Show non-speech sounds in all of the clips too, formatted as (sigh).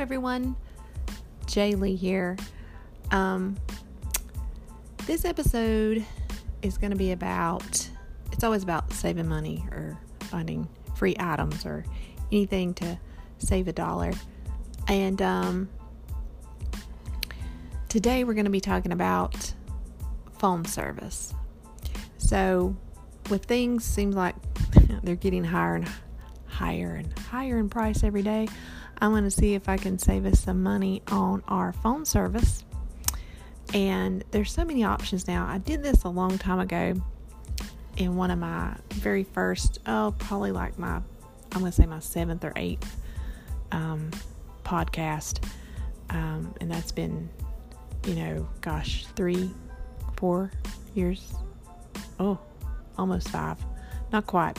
everyone. Jaylee here. Um, this episode is going to be about, it's always about saving money or finding free items or anything to save a dollar. And um, today we're going to be talking about phone service. So, with things seems like (laughs) they're getting higher and higher and higher in price every day. I'm going to see if I can save us some money on our phone service. And there's so many options now. I did this a long time ago in one of my very first, oh, probably like my, I'm going to say my seventh or eighth um, podcast. Um, and that's been, you know, gosh, three, four years. Oh, almost five. Not quite.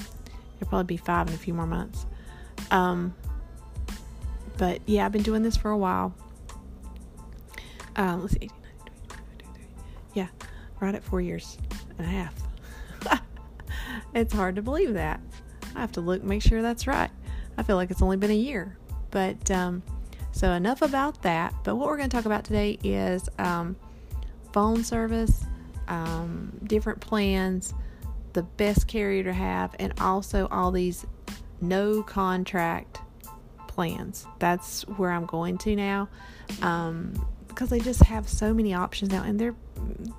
It'll probably be five in a few more months. Um, but yeah, I've been doing this for a while. Um, let's see. Yeah, right at four years and a half. (laughs) it's hard to believe that. I have to look, make sure that's right. I feel like it's only been a year. But um, so enough about that. But what we're going to talk about today is um, phone service, um, different plans, the best carrier to have, and also all these no contract plans. That's where I'm going to now, um, because they just have so many options now, and they're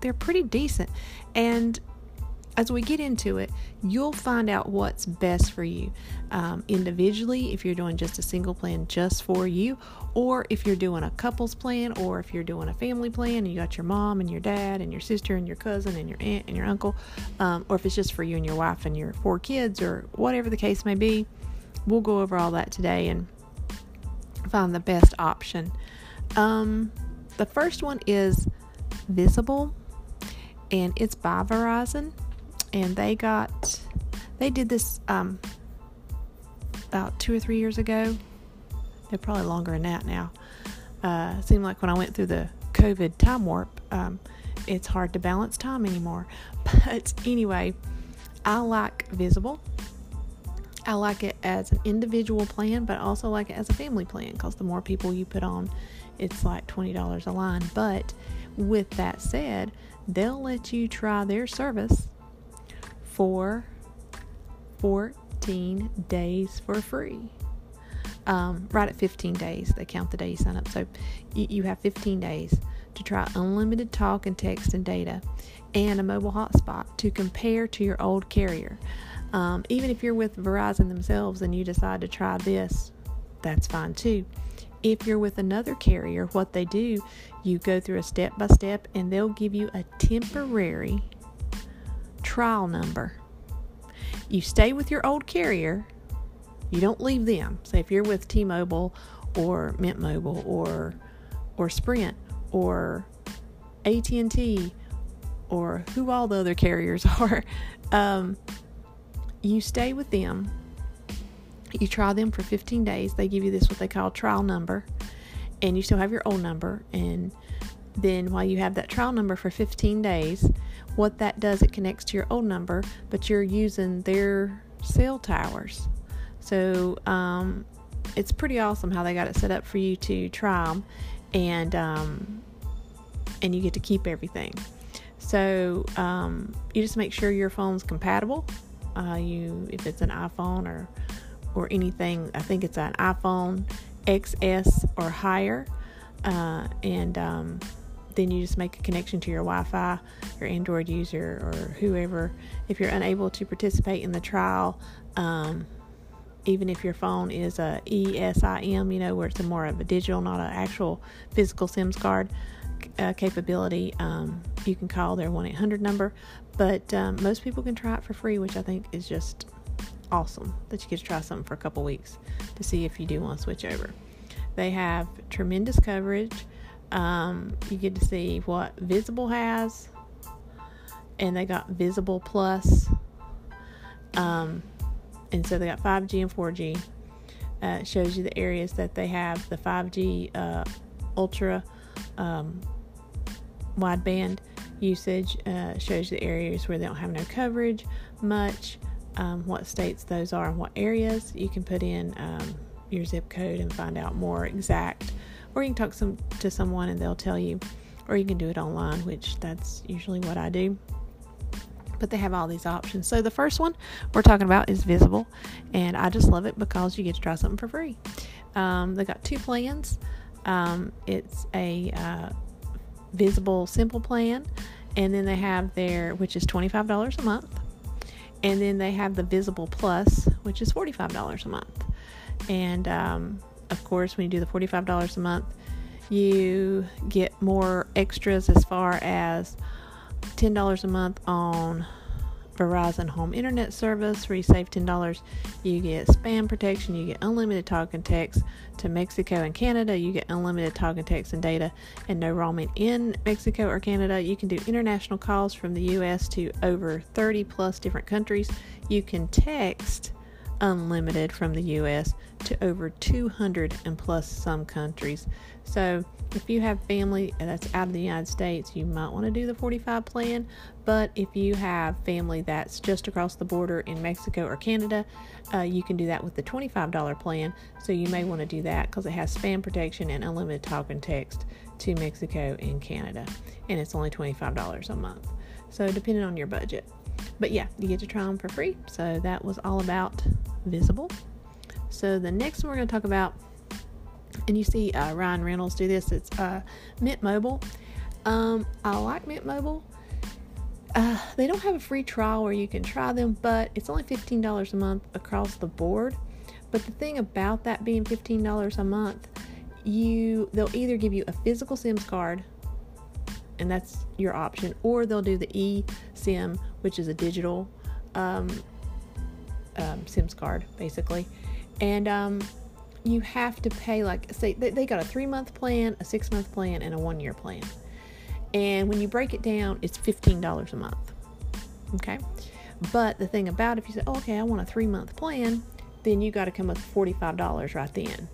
they're pretty decent. And as we get into it, you'll find out what's best for you um, individually. If you're doing just a single plan just for you, or if you're doing a couples plan, or if you're doing a family plan and you got your mom and your dad and your sister and your cousin and your aunt and your uncle, um, or if it's just for you and your wife and your four kids, or whatever the case may be, we'll go over all that today and find the best option. Um, the first one is Visible, and it's by Verizon, and they got they did this um, about two or three years ago. They're probably longer than that now. Uh, seemed like when I went through the COVID time warp, um, it's hard to balance time anymore. (laughs) But anyway, I like Visible. I like it as an individual plan, but I also like it as a family plan because the more people you put on, it's like $20 a line. But with that said, they'll let you try their service for 14 days for free. Um, right at 15 days, they count the day you sign up. So you, have 15 days to try unlimited talk and text and data and a mobile hotspot to compare to your old carrier. Um, even if you're with Verizon themselves and you decide to try this, that's fine too. If you're with another carrier, what they do, you go through a step by step and they'll give you a temporary trial number. You stay with your old carrier, you don't leave them. So if you're with T Mobile or Mint Mobile or or Sprint or AT&T or who all the other carriers (laughs) are, um, you stay with them. You try them for 15 days. They give you this what they call trial number, and you still have your old number. And then while you have that trial number for 15 days, what that does, it connects to your old number, but you're using their cell towers. So um, it's pretty awesome how they got it set up for you to try them, and um, and you get to keep everything. So um, you just make sure your phone's compatible uh, you if it's an iPhone or or anything. I think it's an iPhone XS or higher, uh, and um, then you just make a connection to your Wi-Fi, your Android user or whoever. If you're unable to participate in the trial, um, even if your phone is a ESIM, you know, where it's a more of a digital, not an actual physical SIMS card uh, capability, um, you can call their 1 800 number. But um, most people can try it for free, which I think is just awesome that you get to try something for a couple weeks to see if you do want to switch over. They have tremendous coverage. Um, you get to see what Visible has, and they got Visible Plus. Um, and so they got 5G and 4G. Uh, shows you the areas that they have the 5G uh, ultra um, wideband usage. Uh, shows the areas where they don't have no coverage much, um, what states those are, and what areas. You can put in um, your zip code and find out more exact. Or you can talk some to someone and they'll tell you. Or you can do it online, which that's usually what I do. But they have all these options. So the first one we're talking about is Visible, and I just love it because you get to try something for free. Um, they got two plans. Um, it's a uh, Visible Simple plan, and then they have their which is twenty five dollars a month, and then they have the Visible Plus, which is forty five dollars a month. And um, of course, when you do the forty five dollars a month, you get more extras as far as $10 a month on Verizon home internet service where you save $10. You get spam protection, you get unlimited talk and text to Mexico and Canada, you get unlimited talk and text and data and no roaming in Mexico or Canada. You can do international calls from the US to over 30 plus different countries. You can text unlimited from the US to over 200 and plus some countries. So, if you have family that's out of the United States, you might want to do the 45 plan. But if you have family that's just across the border in Mexico or Canada, uh, you can do that with the $25 plan. So you may want to do that because it has spam protection and unlimited talk and text to Mexico and Canada. And it's only $25 a month. So depending on your budget. But yeah, you get to try them for free. So that was all about Visible. So the next one we're going to talk about and you see uh, Ryan Reynolds do this. It's uh, Mint Mobile. Um, I like Mint Mobile. Uh, they don't have a free trial where you can try them, but it's only $15 a month across the board. But the thing about that being $15 a month, you they'll either give you a physical SIMS card, and that's your option, or they'll do the eSIM, which is a digital um, um, SIMS card, basically. And um, you have to pay like say they, they got a three month plan a six month plan and a one year plan. And when you break it down it's $15 a month okay? But the thing about if you say oh, okay i want a three month plan then you got to come up with $45 right then.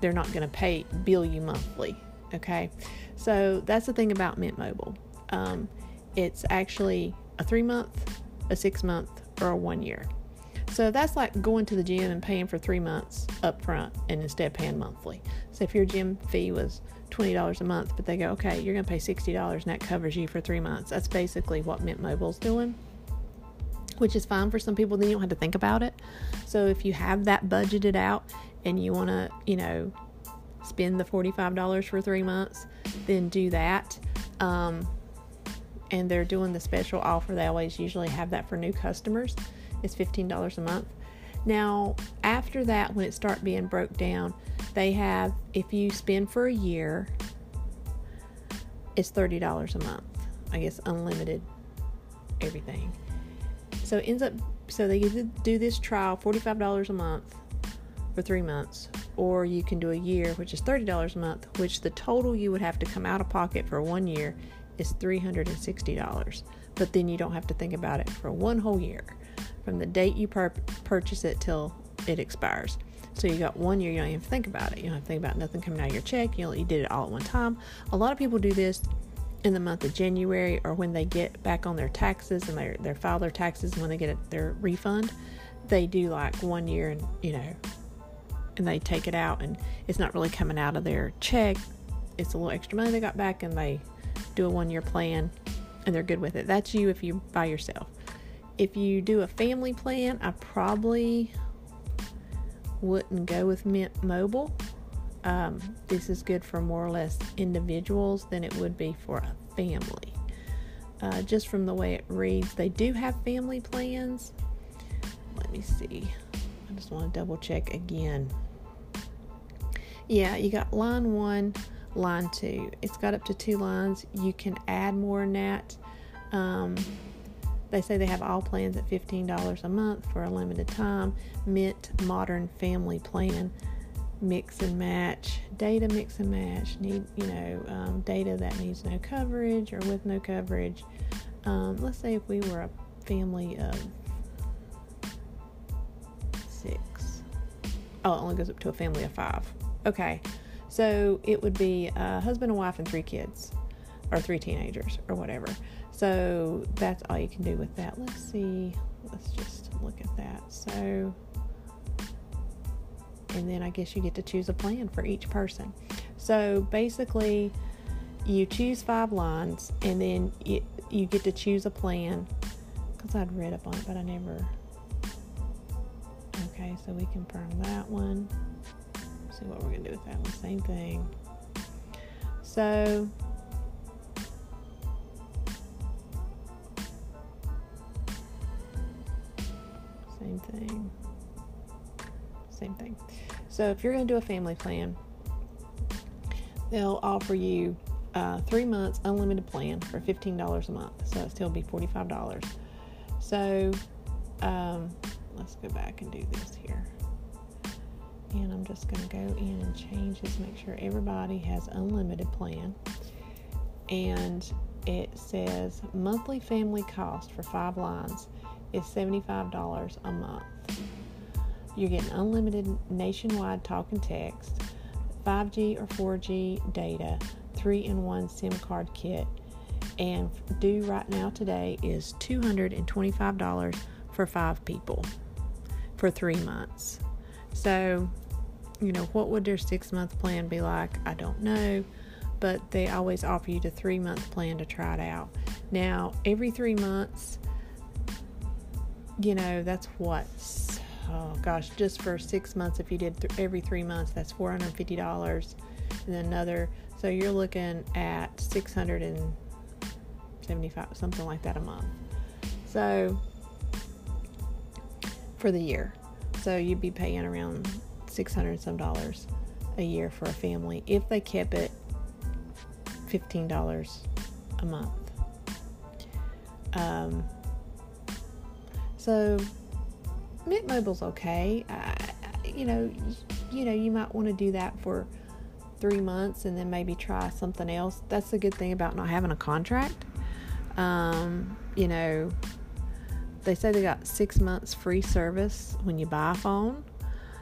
They're not going to pay bill you monthly okay? So that's the thing about mint mobile. Um, it's actually a three month a six month or a one year so that's like going to the gym and paying for three months up front and instead paying monthly. So if your gym fee was $20 a month, but they go, okay, you're going to pay $60 and that covers you for three months. That's basically what Mint Mobile's doing, which is fine for some people. Then you don't have to think about it. So if you have that budgeted out and you want to, you know, spend the $45 for three months, then do that. Um, and they're doing the special offer. They always usually have that for new customers is $15 a month. Now, after that, when it start being broke down, they have if you spend for a year, it's $30 a month. I guess unlimited everything. So it ends up so they do this trial $45 a month for 3 months or you can do a year which is $30 a month, which the total you would have to come out of pocket for 1 year is $360. But then you don't have to think about it for one whole year from the date you pur- purchase it till it expires. So you got one year, you don't even think about it. You don't have to think about nothing coming out of your check. You, know, you did it all at one time. A lot of people do this in the month of January or when they get back on their taxes and they they file their taxes and when they get their refund, they do like one year and you know, and they take it out and it's not really coming out of their check. It's a little extra money they got back and they do a one year plan and they're good with it. That's you if you by yourself if you do a family plan, I probably wouldn't go with Mint Mobile. Um, this is good for more or less individuals than it would be for a family. Uh, just from the way it reads, they do have family plans. Let me see. I just want to double check again. Yeah, you got line one, line two. It's got up to two lines. You can add more than that. Um, they say they have all plans at $15 a month for a limited time. Mint Modern Family Plan, mix and match, data mix and match. Need you know um, data that needs no coverage or with no coverage. Um, let's say if we were a family of six. Oh, it only goes up to a family of five. Okay, so it would be a husband and wife and three kids, or three teenagers, or whatever. So that's all you can do with that. Let's see. Let's just look at that. So and then I guess you get to choose a plan for each person. So basically, you choose five lines, and then you, you get to choose a plan. Because I'd read up on it, but I never. Okay, so we confirm that one. See what we're gonna do with that one. Same thing. So same thing. Same thing. So if you're going to do a family plan, they'll offer you uh, three months unlimited plan for $15 a month. So it still be $45. So um, let's go back and do this here. And I'm just going to go in and change this, make sure everybody has unlimited plan. And it says monthly family cost for five lines is $75 a month. You're getting unlimited nationwide talk and text, 5G or 4G data, 3 in 1 SIM card kit, and due right now today is $225 for five people for three months. So, you know, what would their six month plan be like? I don't know, but they always offer you the three month plan to try it out. Now, every three months, you know, that's what, oh gosh, just for six months, if you did th- every three months, that's $450. And then another, so you're looking at 675 something like that a month. So, for the year. So you'd be paying around 600 some dollars a year for a family if they kept it $15 a month. Um, so Mint Mobile's okay. You know, you know, you might want to do that for three months and then maybe try something else. That's the good thing about not having a contract. Um, you know, they say they got six months free service when you buy a phone.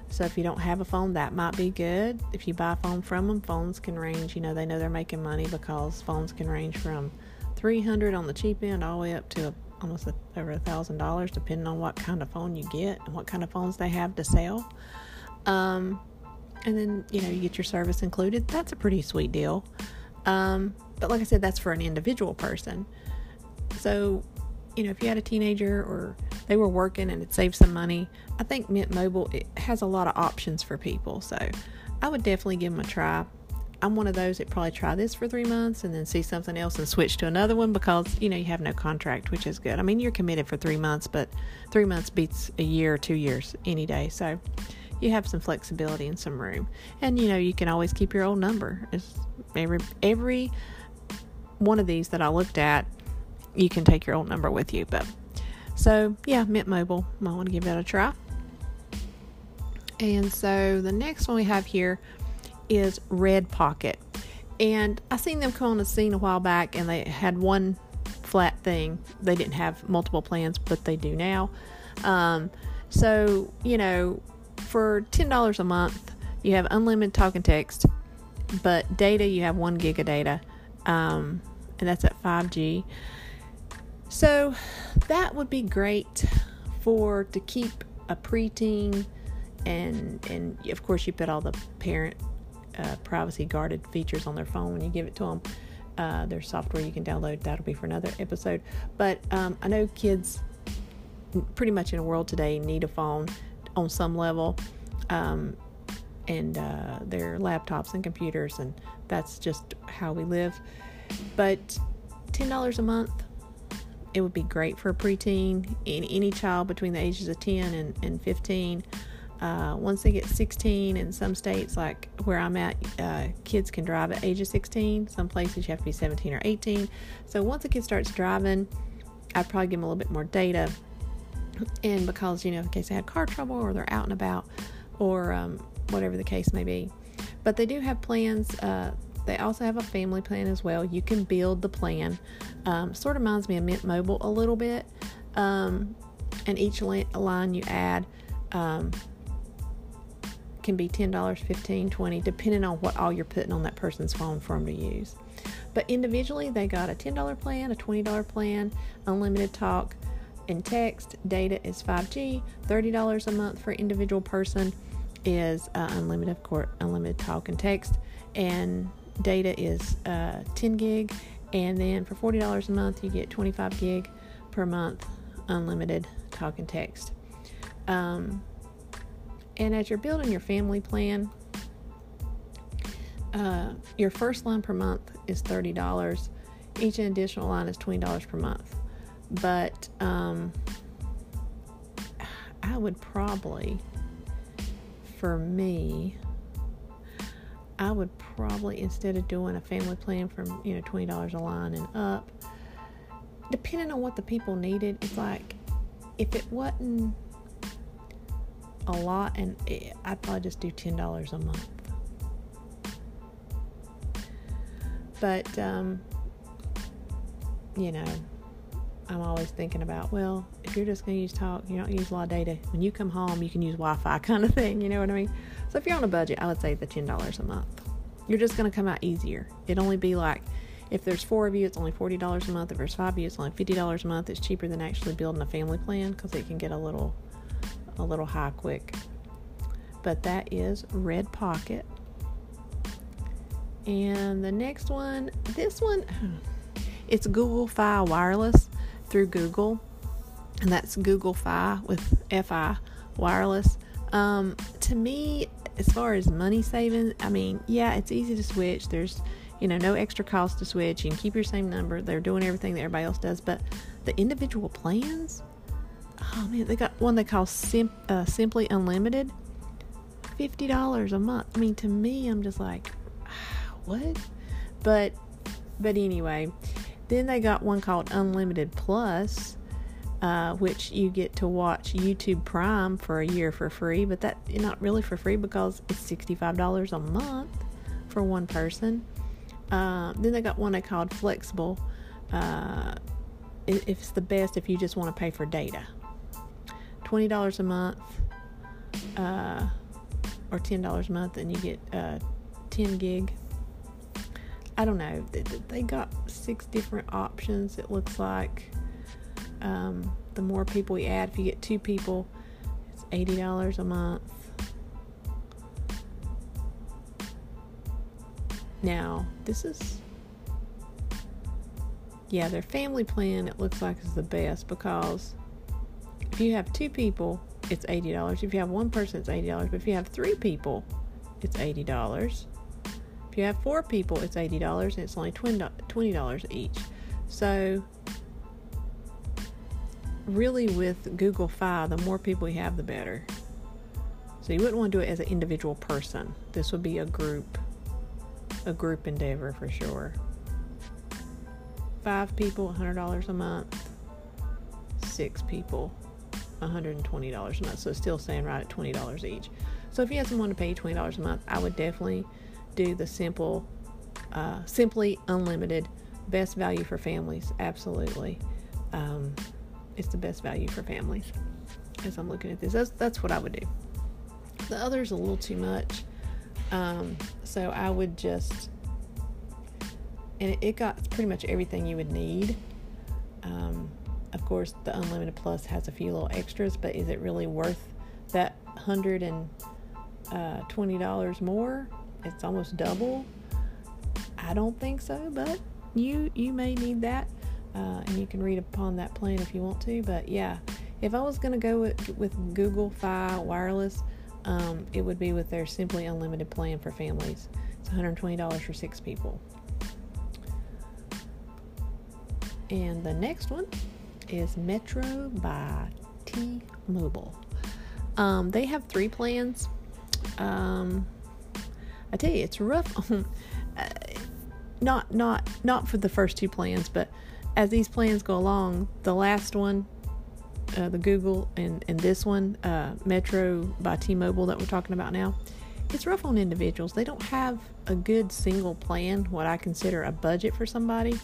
So if you don't have a phone, that might be good. If you buy a phone from them, phones can range. You know, they know they're making money because phones can range from 300 on the cheap end all the way up to almost over a thousand dollars, depending on what kind of phone you get and what kind of phones they have to sell. Um, and then you know you get your service included. That's a pretty sweet deal. Um, but like I said, that's for an individual person. So you know if you had a teenager or they were working and it saved some money, I think Mint Mobile it has a lot of options for people. So I would definitely give them a try. I'm one of those that probably try this for three months and then see something else and switch to another one because you know you have no contract, which is good. I mean, you're committed for three months, but three months beats a year or two years any day. So you have some flexibility and some room, and you know you can always keep your old number. It's every every one of these that I looked at, you can take your old number with you. But so yeah, Mint Mobile, might want to give that a try. And so the next one we have here is Red Pocket. And I seen them come on the scene a while back and they had one flat thing. They didn't have multiple plans, but they do now. Um, so, you know, for $10 a month, you have unlimited talk and text, but data, you have one gig of data, um, and that's at 5G. So that would be great for to keep a preteen, and and of course you put all the parent uh, privacy guarded features on their phone when you give it to them. Uh, there's software you can download. That'll be for another episode. But um, I know kids, pretty much in the world today, need a phone on some level, um, and uh, their laptops and computers, and that's just how we live. But ten dollars a month, it would be great for a preteen, any, any child between the ages of ten and, and fifteen. Uh, once they get 16, in some states, like where I'm at, uh, kids can drive at age of 16. Some places you have to be 17 or 18. So once a kid starts driving, I'd probably give them a little bit more data. And because, you know, in case they had car trouble or they're out and about or um, whatever the case may be. But they do have plans. Uh, they also have a family plan as well. You can build the plan. Um, sort of reminds me of Mint Mobile a little bit. Um, and each line you add um, can be $10, $15, 20 depending on what all you're putting on that person's phone for them to use. But individually, they got a $10 plan, a $20 plan, unlimited talk and text. Data is 5G, $30 a month for individual person, is uh, unlimited, of course, unlimited talk and text, and data is uh, 10 gig. And then for $40 a month, you get 25 gig per month, unlimited talk and text. Um, and as you're building your family plan, uh, your first line per month is $30. Each additional line is $20 per month. But um, I would probably, for me, I would probably instead of doing a family plan from you know twenty dollars a line and up, depending on what the people needed, it's like if it wasn't a lot, and I'd probably just do ten dollars a month. But um, you know, I'm always thinking about, well, if you're just going to use talk, you don't use a lot of data. When you come home, you can use Wi Fi (laughs) kind of thing. You know what I mean? So if you're on a budget, I would say the $10 a month. You're just going to come out easier. It'd only be like, if there's four of you, it's only $40 a month. If there's five of you, it's only $50 a month. It's cheaper than actually building a family plan because it can get a little, a little high quick. But that is Red Pocket. And the next one, this one, (sighs) it's Google Fi Wireless through Google, and that's Google Fi with Fi wireless. Um, to me, as far as money saving, I mean, yeah, it's easy to switch. There's, you know, no extra cost to switch. You can keep your same number. They're doing everything that everybody else does, but the individual plans, oh man, they got one they call Sim- uh, Simply Unlimited, fifty dollars a month. I mean, to me, I'm just like, (sighs) what? But, but anyway, then they got one called Unlimited Plus, uh, which you get to watch YouTube Prime for a year for free, but that not really for free because it's $65 a month for one person. Uh, then they got one they called Flexible. Uh, it, it's the best if you just want to pay for data. $20 a month uh, or $10 a month, and you get uh, 10 gig I don't know. They got six different options. It looks like um, the more people you add, if you get two people, it's eighty dollars a month. Now this is yeah, their family plan. It looks like is the best because if you have two people, it's eighty dollars. If you have one person, it's eighty dollars. But if you have three people, it's eighty dollars If you have four people, it's $80 and it's only $20 each. So, really, with Google Fi, the more people you have, the better. So, you wouldn't want to do it as an individual person. This would be a group, a group endeavor for sure. Five people, $100 a month. Six people, $120 a month. So, it's still saying right at $20 each. So, if you had someone to pay $20 a month, I would definitely do the simple, uh, simply unlimited, best value for families. Absolutely, um, it's the best value for families. As I'm looking at this, that's that's what I would do. The other's a little too much, um, so I would just, and it, it, got pretty much everything you would need. Um, of course, the unlimited plus has a few little extras, but is it really worth that hundred and uh, twenty dollars more? it's almost double. I don't think so, but you you may need that, uh, and you can read upon that plan if you want to. But yeah, if I was gonna go with, with Google Fi Wireless, um, it would be with their Simply Unlimited plan for families. It's $120 for six people. And the next one is Metro by T-Mobile. Um, they have three plans. Um, I tell you, it's rough. (laughs) uh, not not not for the first two plans, but as these plans go along, the last one, uh, the Google, and and this one, uh, Metro by T-Mobile that we're talking about now, it's rough on individuals. They don't have a good single plan, what I consider a budget for somebody,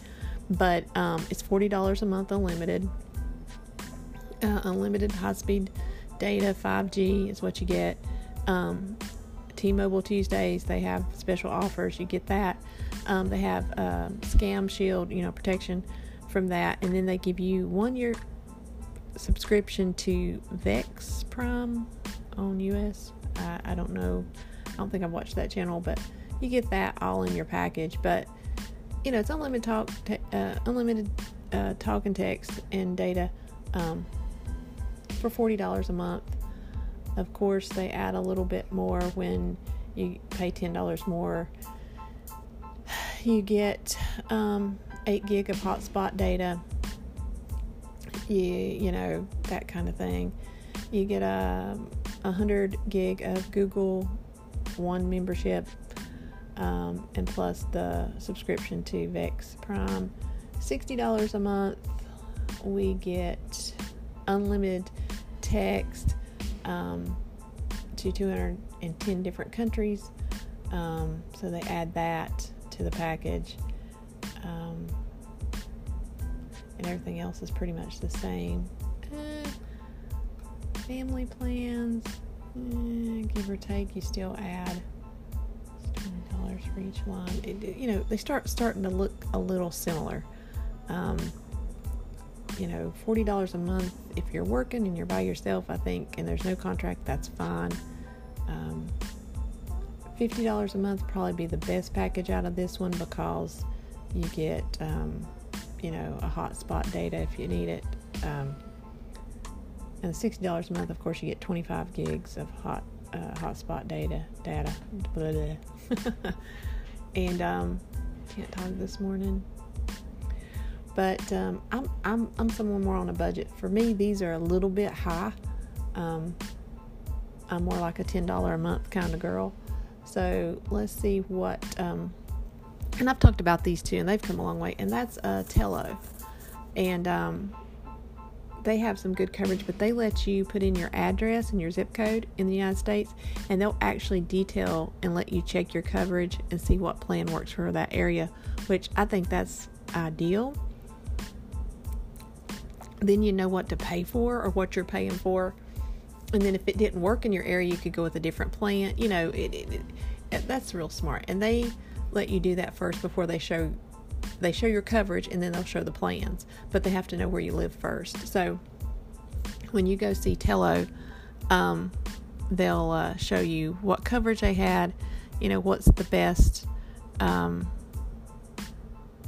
but um, it's forty dollars a month, unlimited, uh, unlimited high-speed data, 5G is what you get. Um, T-Mobile Tuesdays, they have special offers. You get that. Um, they have uh, Scam Shield, you know, protection from that, and then they give you one year subscription to ViX Prime. on US. I, I don't know. I don't think I've watched that channel, but you get that all in your package. But you know, it's unlimited talk, uh, unlimited uh, talk and text and data um, for forty dollars a month. Of course, they add a little bit more when you pay ten dollars more. (sighs) You get um, eight gig of hotspot data. You you know that kind of thing. You get a, a hundred gig of Google One membership, um, and plus the subscription to ViX Prime. Sixty dollars a month. We get unlimited text um, to 210 different countries. Um, so they add that to the package. Um, and everything else is pretty much the same. Eh, family plans, eh, give or take, you still add for each line. It, you know, they start starting to look a little similar. Um, you know, forty dollars a month if you're working and you're by yourself. I think, and there's no contract, that's fine. Um, fifty dollars a month probably be the best package out of this one because you get, um, you know, a hotspot data if you need it. Um, and sixty dollars a month, of course, you get twenty five gigs of hot uh, hotspot data data. (laughs) And um, can't talk this morning but um, I'm, I'm, I'm someone more on a budget. For me, these are a little bit high. Um, I'm more like a $10 a month kind of girl. So let's see what, um, and I've talked about these two, and they've come a long way, and that's uh, Tello. And um, they have some good coverage, but they let you put in your address and your zip code in the United States, and they'll actually detail and let you check your coverage and see what plan works for that area, which I think that's ideal then you know what to pay for or what you're paying for. And then if it didn't work in your area, you could go with a different plan. You know, it, it, it, that's real smart. And they let you do that first before they show they show your coverage and then they'll show the plans. But they have to know where you live first. So when you go see Tello, um, they'll uh, show you what coverage they had. You know what's the best um,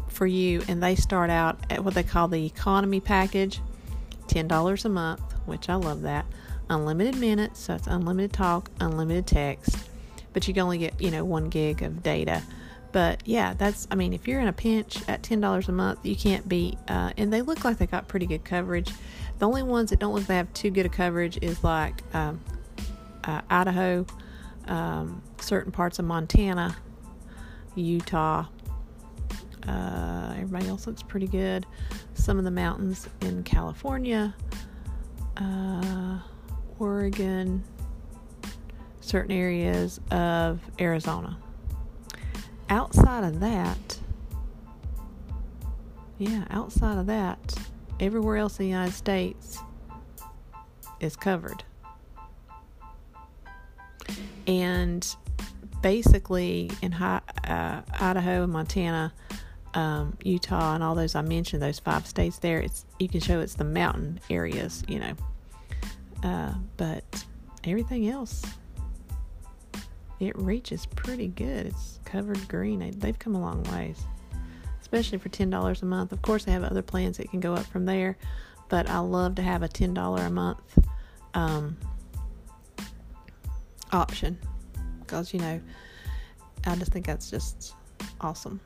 for you, and they start out at what they call the economy package $10 a month, which I love that. Unlimited minutes, so it's unlimited talk, unlimited text, but you can only get, you know, one gig of data. But yeah, that's, I mean, if you're in a pinch at $10 a month, you can't beat, uh, and they look like they got pretty good coverage. The only ones that don't look like they have too good a coverage is like um, uh, Idaho, um, certain parts of Montana, Utah, uh, everybody else looks pretty good. Some of the mountains in California, uh, Oregon, certain areas of Arizona. Outside of that, yeah, outside of that, everywhere else in the United States is covered. And basically, in uh, Idaho Montana, um, Utah and all those I mentioned, those five states there, it's you can show it's the mountain areas, you know. Uh, but everything else, it reaches pretty good. It's covered green. They've come a long ways, especially for ten dollars a month. Of course, they have other plans that can go up from there, but I love to have a ten dollar a month um, option because you know I just think that's just awesome.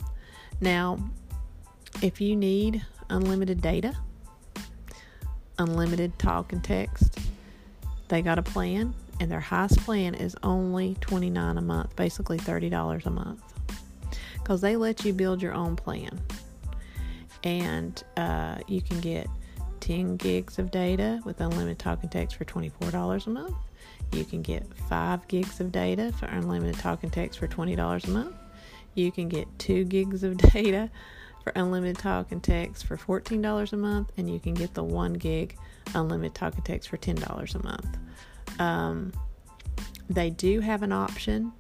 Now, if you need unlimited data, unlimited talk and text, they got a plan, and their highest plan is only 29 a month, basically $30 a month. Because they let you build your own plan. And uh, you can get 10 gigs of data with unlimited talk and text for $24 a month. You can get 5 gigs of data for unlimited talk and text for $20 a month. You can get 2 gigs of (laughs) data for unlimited talk and text for $14 a month, and you can get the 1 gig unlimited talk and text for $10 a month. Um, they do have an option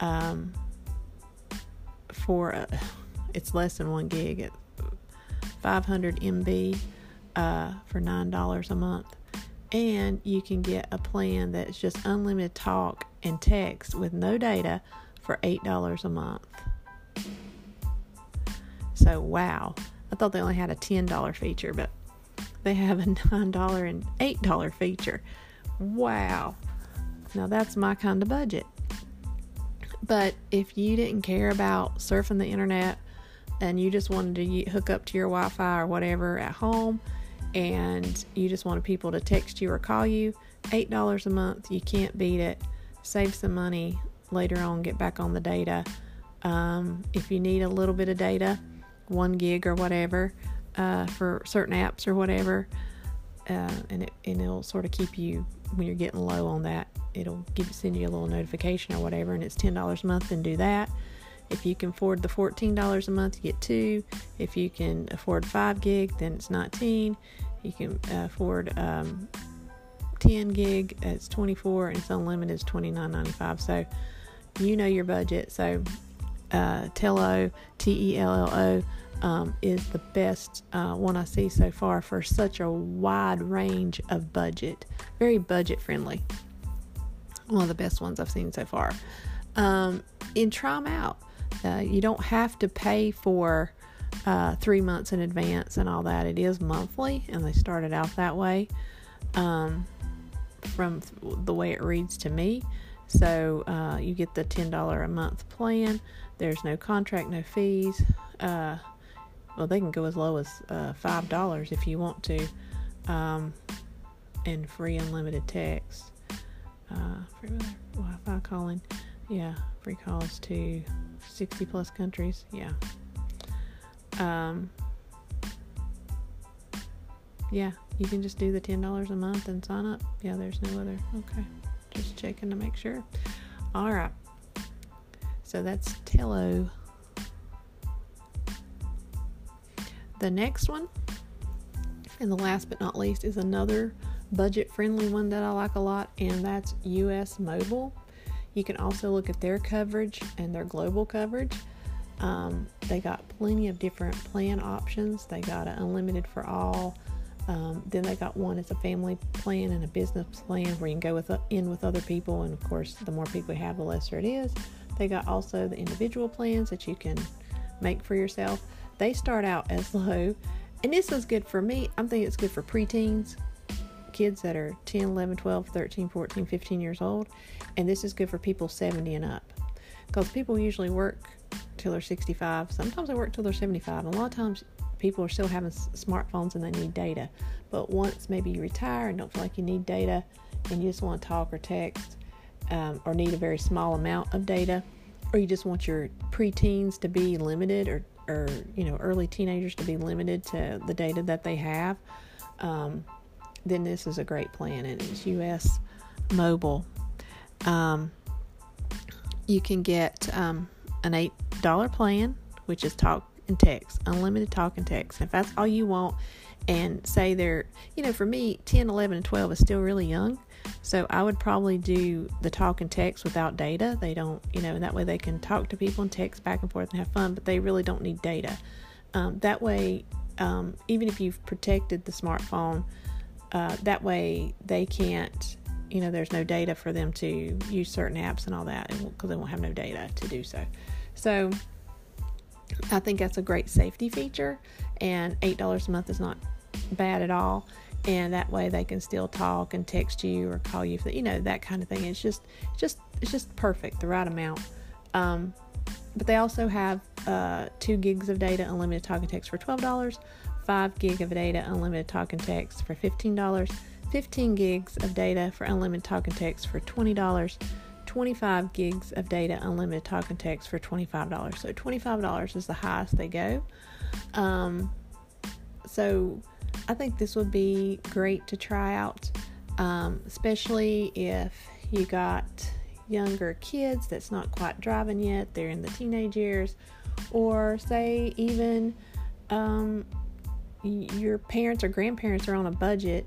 um, for a, it's less than 1 gig at 500 MB uh, for $9 a month. and you can get a plan that's just unlimited talk and text with no data for $8 a month. So, wow. I thought they only had a $10 feature, but they have a (laughs) $9 and $8 feature. Wow. Now, that's my kind of budget. But if you didn't care about surfing the internet and you just wanted to hook up to your Wi Fi or whatever at home, and you just wanted people to text you or call you, $8 a month, you can't beat it. Save some money later on, get back on the data. Um, if you need a little bit of data, one gig or whatever, uh, for certain apps or whatever, uh, and, it, and it'll sort of keep you when you're getting low on that. It'll give send you a little notification or whatever, and it's ten dollars a month. Then do that. If you can afford the $14 a month, you get two. If you can afford 5 gig, then it's 19. You can afford um, 10 gig, it's 24, and it's unlimited, it's 29.95. So you know your budget. So uh, Tello, T E L L O, um, is the best uh, one I see so far for such a wide range of budget. Very budget friendly. One of the best ones I've seen so far. Um, and try them out. Uh, you don't have to pay for uh, three months in advance and all that. It is monthly, and they started out that way um, from the way it reads to me. So uh, you get the $10 a month plan. There's no contract, no fees. Uh, well, they can go as low as uh, $5 if you want to, um, and free unlimited text. Uh, free Wi Fi calling. Yeah, free calls to 60 plus countries. Yeah. Um, yeah, you can just do the $10 a month and sign up. Yeah, there's no other. Okay. Just checking to make sure. All right. So that's Tello. The next one, and the last but not least, is another budget friendly one that I like a lot, and that's US Mobile. You can also look at their coverage and their global coverage. Um, they got plenty of different plan options. They got an unlimited for all. Um, then they got one as a family plan and a business plan where you can go with in with other people, and of course, the more people you have, the lesser it is. They got also the individual plans that you can make for yourself. They start out as (laughs) low, and this is good for me. I'm thinking it's good for preteens, kids that are 10, 11, 12, 13, 14, 15 years old, and this is good for people 70 and up because people usually work till they're 65. Sometimes they work till they're 75. And a lot of times people are still having smartphones and they need data. But once maybe you retire and don't feel like you need data and you just want to talk or text um, or need a very small amount of data, or you just want your preteens to be limited or, or you know early teenagers to be limited to the data that they have, um, then this is a great plan and it's US mobile. Um, you can get um, an $8 plan, which is talk and text, unlimited talk and text. If that's all you want, and say they're, you know, for me, 10, 11, and 12 is still really young. So I would probably do the talk and text without data. They don't, you know, that way they can talk to people and text back and forth and have fun, but they really don't need data. Um, that way, um, even if you've protected the smartphone, uh, that way they can't you know there's no data for them to use certain apps and all that because they won't have no data to do so so i think that's a great safety feature and eight dollars a month is not bad at all and that way they can still talk and text you or call you for you know that kind of thing it's just it's just it's just perfect the right amount um, but they also have uh, two gigs of data unlimited talk and text for $12 5 gig of data unlimited talk and text for $15 15 gigs of data for unlimited talk and text for $20, 25 gigs of data unlimited talk and text for $25. So $25 is the highest they go. Um, so I think this would be great to try out, um, especially if you got younger kids that's not quite driving yet, they're in the teenage years, or say even um, your parents or grandparents are on a budget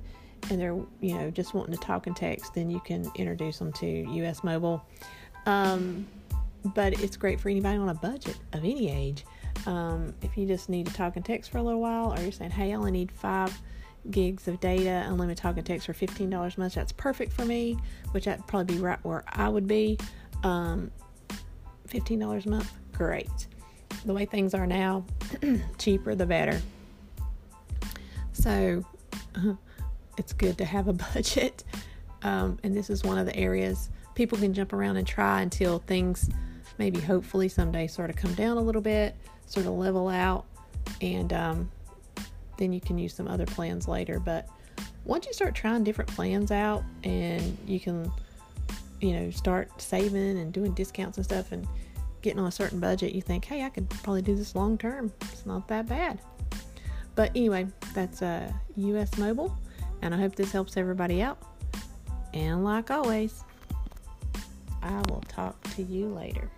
and they're you know just wanting to talk and text, then you can introduce them to US Mobile. Um, but it's great for anybody on a budget of any age. Um, if you just need to talk and text for a little while, or you're saying, "Hey, I only need five gigs of data, unlimited talk and text for $15 a month. That's perfect for me, which that'd probably be right where I would be. Um, $15 a month, great. The way things are now, (clears throat) cheaper the better. So (laughs) it's good to have a (laughs) budget. Um, and this is one of the areas people can jump around and try until things maybe hopefully someday sort of come down a little bit, sort of level out, and um, then you can use some other plans later. But once you start trying different plans out and you can, you know, start saving and doing discounts and stuff and getting on a certain budget, you think, hey, I could probably do this long term. It's not that bad. But anyway, that's uh, US Mobile, and I hope this helps everybody out. And like always, I will talk to you later.